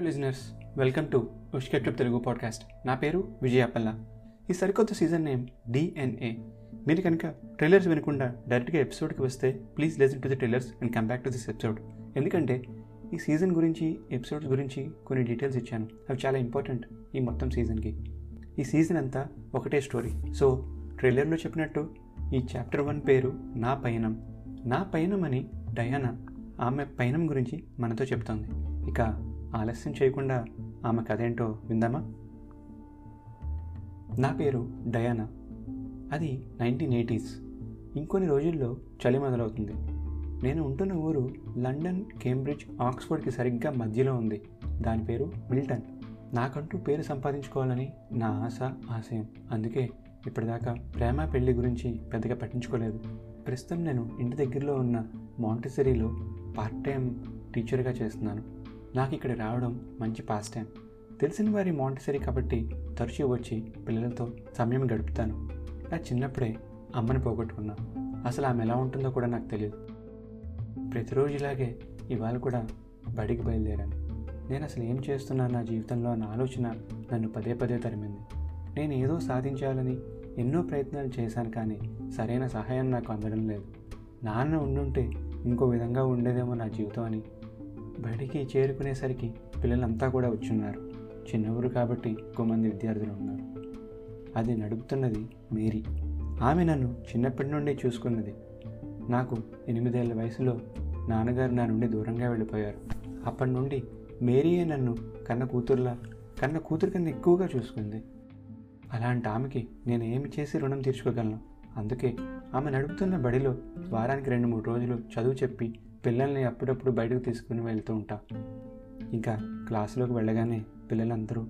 Hello listeners welcome to ఉష్కెట్రప్ Telugu podcast. నా పేరు విజయాపల్ల ఈ సరికొత్త సీజన్ నేమ్ డిఎన్ఏ మీరు కనుక ట్రైలర్స్ వినకుండా డైరెక్ట్గా ఎపిసోడ్కి వస్తే please listen to the trailers and come back to this episode. ఎందుకంటే ఈ సీజన్ గురించి ఎపిసోడ్స్ గురించి కొన్ని డీటెయిల్స్ ఇచ్చాను. అవి చాలా ఇంపార్టెంట్ ఈ మొత్తం సీజన్కి. ఈ సీజన్ అంతా ఒకటే స్టోరీ. సో ట్రైలర్లో చెప్పినట్టు ఈ చాప్టర్ వన్ పేరు నా పయనం. నా పయనం అని డయానా ఆమె పయనం గురించి మనతో చెప్తోంది ఇక ఆలస్యం చేయకుండా ఆమె కథేంటో విందామా? నా పేరు డయానా. అది నైన్టీన్ ఎయిటీస్. ఇంకొన్ని రోజుల్లో చలి మొదలవుతుంది. నేను ఉంటున్న ఊరు లండన్ కేంబ్రిడ్జ్ ఆక్స్ఫర్డ్కి సరిగ్గా మధ్యలో ఉంది. దాని పేరు మిల్టన్. నాకంటూ పేరు సంపాదించుకోవాలని నా ఆశ ఆశయం. అందుకే ఇప్పటిదాకా ప్రేమ పెళ్ళి గురించి పెద్దగా పట్టించుకోలేదు. ప్రస్తుతం నేను ఇంటి దగ్గరలో ఉన్న మాంటిసరీలో పార్ట్ టైం టీచర్గా చేస్తున్నాను. నాకు ఇక్కడ రావడం మంచి పాస్ టైం తెలిసిన వారి మాంటిసరీ కాబట్టి తరచూ వచ్చి పిల్లలతో సమయం గడుపుతాను. నా చిన్నప్పుడే అమ్మని పోగొట్టుకున్నా. అసలు ఆమె ఎలా ఉంటుందో కూడా నాకు తెలియదు. ప్రతిరోజు ఇలాగే ఇవాళ కూడా బడికి బయలుదేరాను. నేను అసలు ఏం చేస్తున్నాను నా జీవితంలో అన్న ఆలోచన నన్ను పదే పదే తరిమింది. నేను ఏదో సాధించాలని ఎన్నో ప్రయత్నాలు చేశాను కానీ సరైన సహాయం నాకు అందడం లేదు. నాన్న ఉండుంటే ఇంకో విధంగా ఉండేదేమో నా జీవితం అని బడికి చేరుకునేసరికి పిల్లలంతా కూడా వచ్చున్నారు. చిన్న ఊరు కాబట్టి ఎక్కువ మంది విద్యార్థులు ఉన్నారు. అది నడుపుతున్నది మేరీ. ఆమె నన్ను చిన్నప్పటి నుండి చూసుకున్నది. నాకు ఎనిమిదేళ్ళ వయసులో నాన్నగారు నా నుండి దూరంగా వెళ్ళిపోయారు. అప్పటి నుండి మేరీయే నన్ను కన్న కూతురులా కన్న కూతురు కన్నా ఎక్కువగా చూసుకుంది. అలాంటి ఆమెకి నేను ఏమి చేసి రుణం తీర్చుకోగలను? అందుకే ఆమె నడుపుతున్న బడిలో వారానికి రెండు మూడు రోజులు చదువు చెప్పి పిల్లల్ని అప్పుడప్పుడు బయటకు తీసుకుని వెళ్తూ ఉంటా. ఇంకా క్లాసులోకి వెళ్ళగానే పిల్లలందరూ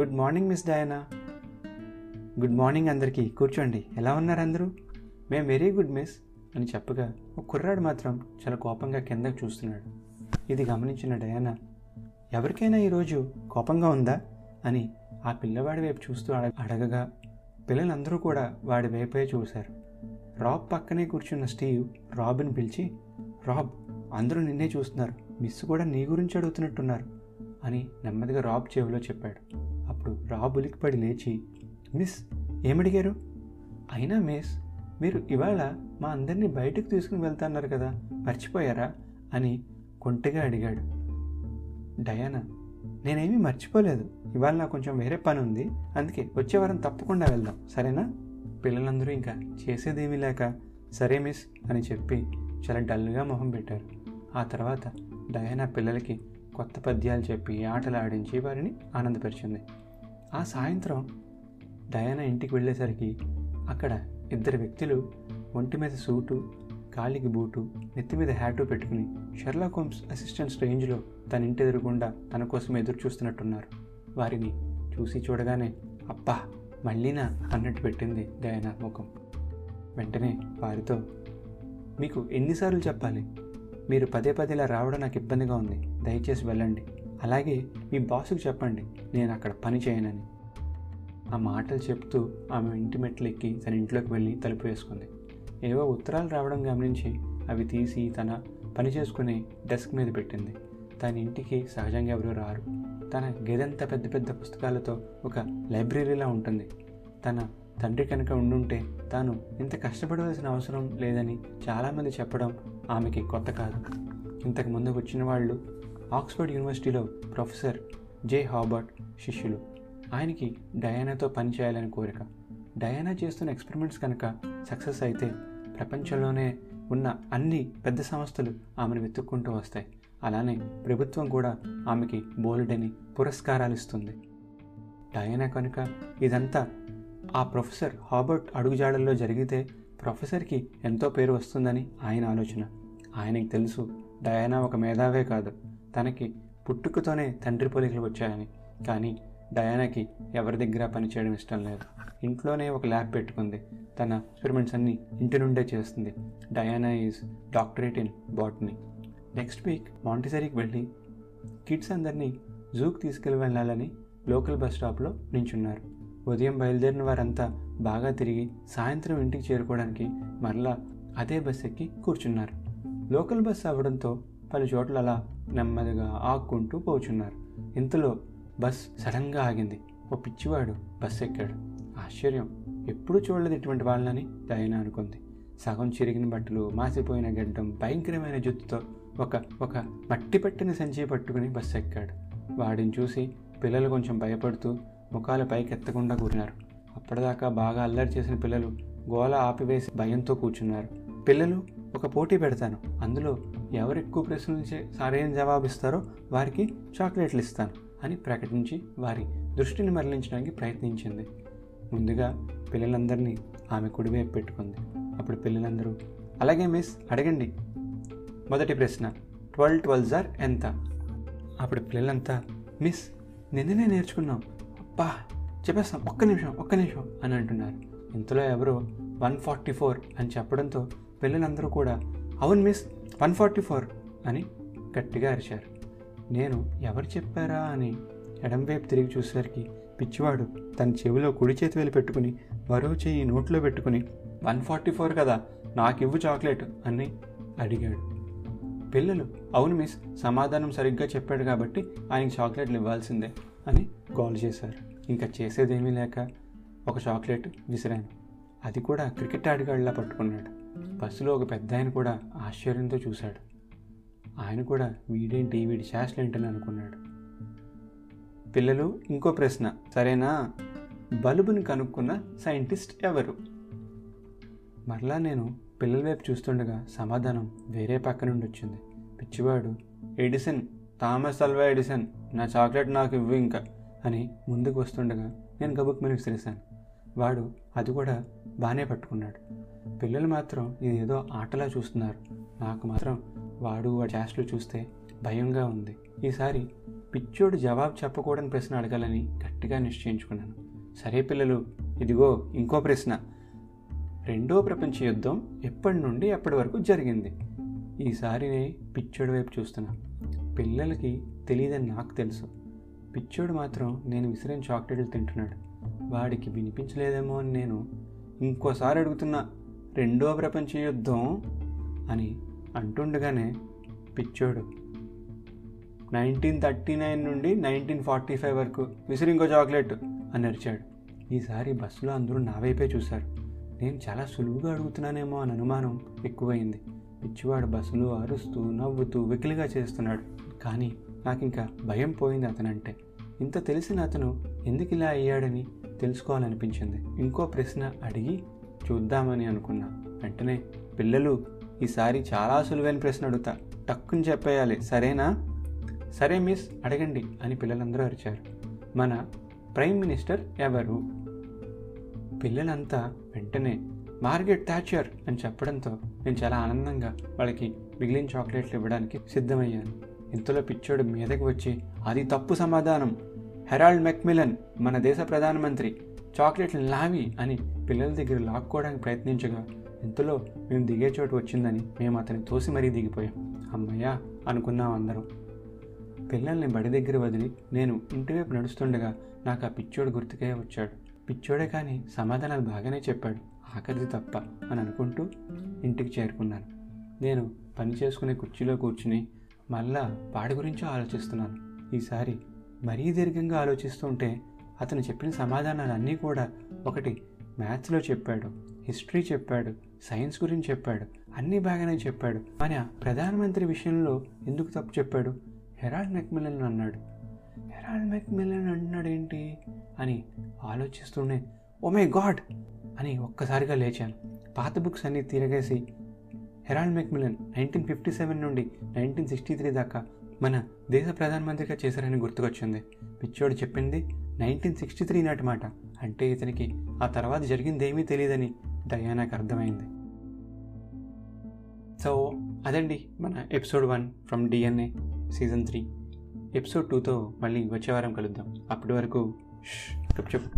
good morning miss Diana. Good morning అందరికీ. కూర్చోండి. ఎలా ఉన్నారు అందరూ? మేము వెరీ గుడ్ మిస్ అని చెప్పగా ఒక కుర్రాడు మాత్రం చాలా కోపంగా కిందకు చూస్తున్నాడు. ఇది గమనించిన డయానా ఎవరికైనా ఈరోజు కోపంగా ఉందా? అని ఆ పిల్లవాడి వైపు చూస్తూ అడగ అడగగా పిల్లలందరూ కూడా వాడి వైపే చూశారు. రాబ్ పక్కనే కూర్చున్న స్టీవ్ రాబ్ని పిలిచి రాబ్ అందరూ నిన్నే చూస్తున్నారు. మిస్ కూడా నీ గురించి అడుగుతున్నట్టున్నారు అని నెమ్మదిగా రాబ్ చెవిలో చెప్పాడు. అప్పుడు రాబ్ ఉలికిపడి లేచి మిస్ ఏమడిగారు? అయినా మిస్ మీరు ఇవాళ మా అందరినీ బయటకు తీసుకుని వెళ్తున్నారు కదా మర్చిపోయారా? అని కొంటగా అడిగాడు. డయానా నేనేమీ మర్చిపోలేదు. ఇవాళ నాకు కొంచెం వేరే పని ఉంది. అందుకే వచ్చే వారం తప్పకుండా వెళ్దాం. సరేనా? పిల్లలందరూ ఇంకా చేసేదేమీ లేక సరే మిస్ అని చెప్పి చాలా డల్గా మొహం పెట్టారు. ఆ తర్వాత డయానా పిల్లలకి కొత్త పద్యాలు చెప్పి ఆటలు ఆడించి వారిని ఆనందపరిచింది. ఆ సాయంత్రం డయానా ఇంటికి వెళ్ళేసరికి అక్కడ ఇద్దరు వ్యక్తులు ఒంటి మీద సూటు కాలికి బూటు నెత్తి మీద హ్యాటు పెట్టుకుని షెర్లా హోమ్స్ అసిస్టెంట్స్ రేంజ్లో తన ఇంటి ఎదురుకుండా తన కోసం ఎదురు చూస్తున్నట్టున్నారు. వారిని చూసి చూడగానే అబ్బా! మళ్ళీనా అన్నట్టు పెట్టింది డయానా ముఖం. వెంటనే వారితో మీకు ఎన్నిసార్లు చెప్పాలి? మీరు పదే పదేలా రావడం నాకు ఇబ్బందిగా ఉంది. దయచేసి వెళ్ళండి. అలాగే మీ బాసుకు చెప్పండి. నేను అక్కడ పని చేయనని. ఆ మాటలు చెప్తూ ఆమె ఇంటి మెట్లు ఎక్కి తన ఇంట్లోకి వెళ్ళి తలుపు వేసుకుంది. ఏవో ఉత్తరాలు రావడం గమనించి అవి తీసి తన పని చేసుకుని డెస్క్ మీద పెట్టింది. తన ఇంటికి సహజంగా ఎవరూ రారు. తన గదంతా పెద్ద పెద్ద పుస్తకాలతో ఒక లైబ్రరీలా ఉంటుంది. తన తండ్రి కనుక ఉండుంటే తాను ఇంత కష్టపడవలసిన అవసరం లేదని చాలామంది చెప్పడం ఆమెకి కొత్త కాదు. ఇంతకు ముందు వచ్చిన వాళ్ళు ఆక్స్ఫర్డ్ యూనివర్సిటీలో ప్రొఫెసర్ జే హాబర్ట్ శిష్యులు. ఆయనకి డయానాతో పని చేయాలని కోరిక. డయానా చేస్తున్న ఎక్స్పెరిమెంట్స్ కనుక సక్సెస్ అయితే ప్రపంచంలోనే ఉన్న అన్ని పెద్ద సంస్థలు ఆమెను వెతుక్కుంటూ వస్తాయి. అలానే ప్రభుత్వం కూడా ఆమెకి బోలెడని పురస్కారాలు ఇస్తుంది. డయానా కనుక ఇదంతా ఆ ప్రొఫెసర్ హాబర్ట్ అడుగుజాడల్లో జరిగితే ప్రొఫెసర్కి ఎంతో పేరు వస్తుందని ఆయన ఆలోచన. ఆయనకి తెలుసు డయానా ఒక మేధావే కాదు. తనకి పుట్టుకతోనే తండ్రి పోలికలు వచ్చాయని. కానీ డయానాకి ఎవరి దగ్గర పనిచేయడం ఇష్టం లేదు. ఇంట్లోనే ఒక ల్యాబ్ పెట్టుకుంది. తన ఎక్స్పెరిమెంట్స్ అన్నీ ఇంటి నుండే చేస్తుంది. Diana is doctorate in botany. Next week మాంటిసరీకి వెళ్ళి కిడ్స్ అందరినీ జూకి తీసుకెళ్ళి వెళ్ళాలని లోకల్ బస్ స్టాప్లో నించున్నారు. ఉదయం బయలుదేరిన వారంతా బాగా తిరిగి సాయంత్రం ఇంటికి చేరుకోవడానికి మరలా అదే బస్ ఎక్కి కూర్చున్నారు. లోకల్ బస్ అవ్వడంతో పలు చోట్ల అలా నెమ్మదిగా ఆక్కుంటూ పోచున్నారు. ఇంతలో బస్ సడన్గా ఆగింది. ఓ పిచ్చివాడు బస్ ఎక్కాడు. ఆశ్చర్యం! ఎప్పుడూ చూడలేదు ఇటువంటి వాళ్ళని దయన అనుకుంది. సగం చిరిగిన బట్టలు మాసిపోయిన గడ్డం భయంకరమైన జుత్తుతో ఒక ఒక మట్టి పట్టిన సంచి పట్టుకుని బస్సు ఎక్కాడు. వాడిని చూసి పిల్లలు కొంచెం భయపడుతూ ముఖాలు పైకెత్తకుండా కూరినారు అప్పటిదాకా బాగా అల్లరి చేసిన పిల్లలు గోల ఆపివేసి భయంతో కూర్చున్నారు. పిల్లలు ఒక పోటీ పెడతాను. అందులో ఎవరు ఎక్కువ ప్రశ్నలు చే- సరైన జవాబిస్తారో వారికి చాక్లెట్లు ఇస్తాను అని ప్రకటించి వారి దృష్టిని మరలించడానికి ప్రయత్నించింది. ముందుగా పిల్లలందరినీ ఆమె కుడివైపు పెట్టుకుంది. అప్పుడు పిల్లలందరూ అలాగే మిస్ అడగండి. మొదటి ప్రశ్న ట్వెల్వ్ ట్వెల్వ్ జార్ ఎంత? అప్పుడు పిల్లలంతా మిస్ నిన్ననే నేర్చుకున్నాం. అబ్బా చెప్పేస్తాం ఒక్క నిమిషం ఒక్క నిమిషం అని అంటున్నారు. ఇంతలో ఎవరో వన్ ఫార్టీ ఫోర్ అని చెప్పడంతో పిల్లలందరూ కూడా అవును మిస్ వన్ ఫార్టీ ఫోర్ అని గట్టిగా అరిచారు. నేను ఎవరు చెప్పారా అని ఎడంవైపు తిరిగి చూసేసరికి పిచ్చివాడు తన చెవిలో కుడి చేతి వేలు పెట్టుకుని మరో చెయ్యి నోట్లో పెట్టుకుని వన్ ఫార్టీ ఫోర్ కదా నాకు ఇవ్వు చాక్లెట్ అని అడిగాడు. పిల్లలు అవును మిస్ సమాధానం సరిగ్గా చెప్పాడు కాబట్టి ఆయనకి చాక్లెట్లు ఇవ్వాల్సిందే. అని కాల్ చేశారు. ఇంకా చేసేదేమీ లేక ఒక చాక్లెట్ విసిరాను. అది కూడా క్రికెట్ ఆడిగాడిలా పట్టుకున్నాడు. బస్సులో ఒక పెద్ద ఆయన కూడా ఆశ్చర్యంతో చూశాడు. ఆయన కూడా వీడేంటి వీడి శాస్త్రేంటని అనుకున్నాడు. పిల్లలు ఇంకో ప్రశ్న. సరేనా? బల్బుని కనుక్కున్న సైంటిస్ట్ ఎవరు? మరలా నేను పిల్లల వైపు చూస్తుండగా సమాధానం వేరే పక్క నుండి వచ్చింది. పిచ్చివాడు ఎడిసన్. థామస్ అల్వా ఎడిసన్ నా చాక్లెట్ నాకు ఇవ్వు ఇంకా అని ముందుకు వస్తుండగా నేను గబుక్ మీద విసిరేశాను వాడు అది కూడా బాగానే పట్టుకున్నాడు. పిల్లలు మాత్రం ఇది ఏదో ఆటలా చూస్తున్నారు. నాకు మాత్రం వాడు వాడి చేష్టలు చూస్తే భయంగా ఉంది. ఈసారి పిచ్చోడు జవాబు చెప్పకూడని ప్రశ్న అడగాలని గట్టిగా నిశ్చయించుకున్నాను. సరే పిల్లలు ఇదిగో ఇంకో ప్రశ్న. రెండో ప్రపంచ యుద్ధం ఎప్పటి నుండి ఎప్పటి వరకు జరిగింది? ఈసారి పిచ్చోడి వైపు చూస్తున్నా. పిల్లలకి తెలియదని నాకు తెలుసు. పిచ్చోడు మాత్రం నేను విసిరిన చాక్లెట్లు తింటున్నాడు. వాడికి వినిపించలేదేమో అని నేను ఇంకోసారి అడుగుతున్నా రెండో ప్రపంచ యుద్ధం అని అంటుండగానే పిచ్చోడు నైన్టీన్ థర్టీ నైన్ నుండి నైన్టీన్ ఫార్టీ ఫైవ్ వరకు విసిరింకో చాక్లెట్ అని అరిచాడు. ఈసారి బస్సులో అందరూ నా వైపే చూశారు. నేను చాలా సులువుగా అడుగుతున్నానేమో అని అనుమానం ఎక్కువైంది. పిచ్చివాడు బస్సులో అరుస్తూ నవ్వుతూ వెకిలిగా చేస్తున్నాడు. కానీ నాకు ఇంకా భయం పోయింది అతనంటే. ఇంత తెలిసిన అతను ఎందుకు ఇలా అయ్యాడని తెలుసుకోవాలనిపించింది. ఇంకో ప్రశ్న అడిగి చూద్దామని అనుకున్నా. వెంటనే పిల్లలు ఈసారి చాలా సులువైన ప్రశ్న అడుగుతా. టక్కుని చెప్పేయాలి సరేనా? సరే మిస్ అడగండి అని పిల్లలందరూ అరిచారు. మన ప్రైమ్ మినిస్టర్ ఎవరు? పిల్లలంతా వెంటనే మార్గెట్ థాచర్ అని చెప్పడంతో నేను చాలా ఆనందంగా వాళ్ళకి మిగిలిన చాక్లెట్లు ఇవ్వడానికి సిద్ధమయ్యాను. ఇంతలో పిచ్చోడు మీదకి వచ్చి అది తప్పు సమాధానం. హెరాల్డ్ మెక్మిలన్ మన దేశ ప్రధానమంత్రి. చాక్లెట్లు లావి అని పిల్లల దగ్గర లాక్కోవడానికి ప్రయత్నించగా ఇంతలో మేము దిగే చోటు వచ్చిందని మేము అతని తోసి మరీ దిగిపోయాం. అమ్మయ్యా అనుకున్నాం అందరం. పిల్లల్ని బడి దగ్గర వదిలి నేను ఇంటివైపు నడుస్తుండగా నాకు ఆ పిచ్చోడు గుర్తుకే వచ్చాడు. పిచ్చోడే కానీ సమాధానాలు బాగానే చెప్పాడు. ఆఖరిది తప్ప అని అనుకుంటూ ఇంటికి చేరుకున్నాను. నేను పని చేసుకునే కుర్చీలో కూర్చుని మళ్ళా వాడి గురించో ఆలోచిస్తున్నాను. ఈసారి మరీ దీర్ఘంగా ఆలోచిస్తుంటే అతను చెప్పిన సమాధానాలన్నీ కూడా ఒకటి మ్యాథ్స్లో చెప్పాడు హిస్టరీ చెప్పాడు సైన్స్ గురించి చెప్పాడు అన్నీ బాగానే చెప్పాడు. కానీ ప్రధానమంత్రి విషయంలో ఎందుకు తప్పు చెప్పాడు? హెరాల్డ్ మెక్మిలన్ అన్నాడు. హెరాల్డ్ మెక్మిలన్ అన్నాడు ఏంటి అని ఆలోచిస్తూనే ఓ మై గాడ్! అని ఒక్కసారిగా లేచాను. పాత బుక్స్ అన్నీ తిరగేసి Harold Macmillan nineteen fifty seven నుండి నైన్టీన్ సిక్స్టీ త్రీ దాకా మన దేశ ప్రధానమంత్రిగా చేశారని గుర్తుకొచ్చింది. పిచ్చోడు చెప్పింది నైన్టీన్ సిక్స్టీ త్రీ నాటి మాట. అంటే ఇతనికి ఆ తర్వాత జరిగింది ఏమీ తెలియదని డయానాకు అర్థమైంది. సో అదండి మన episode one from DNA season three. Episode టూతో మళ్ళీ వచ్చే వారం కలుద్దాం. అప్పటి వరకు చెప్పు చెప్పు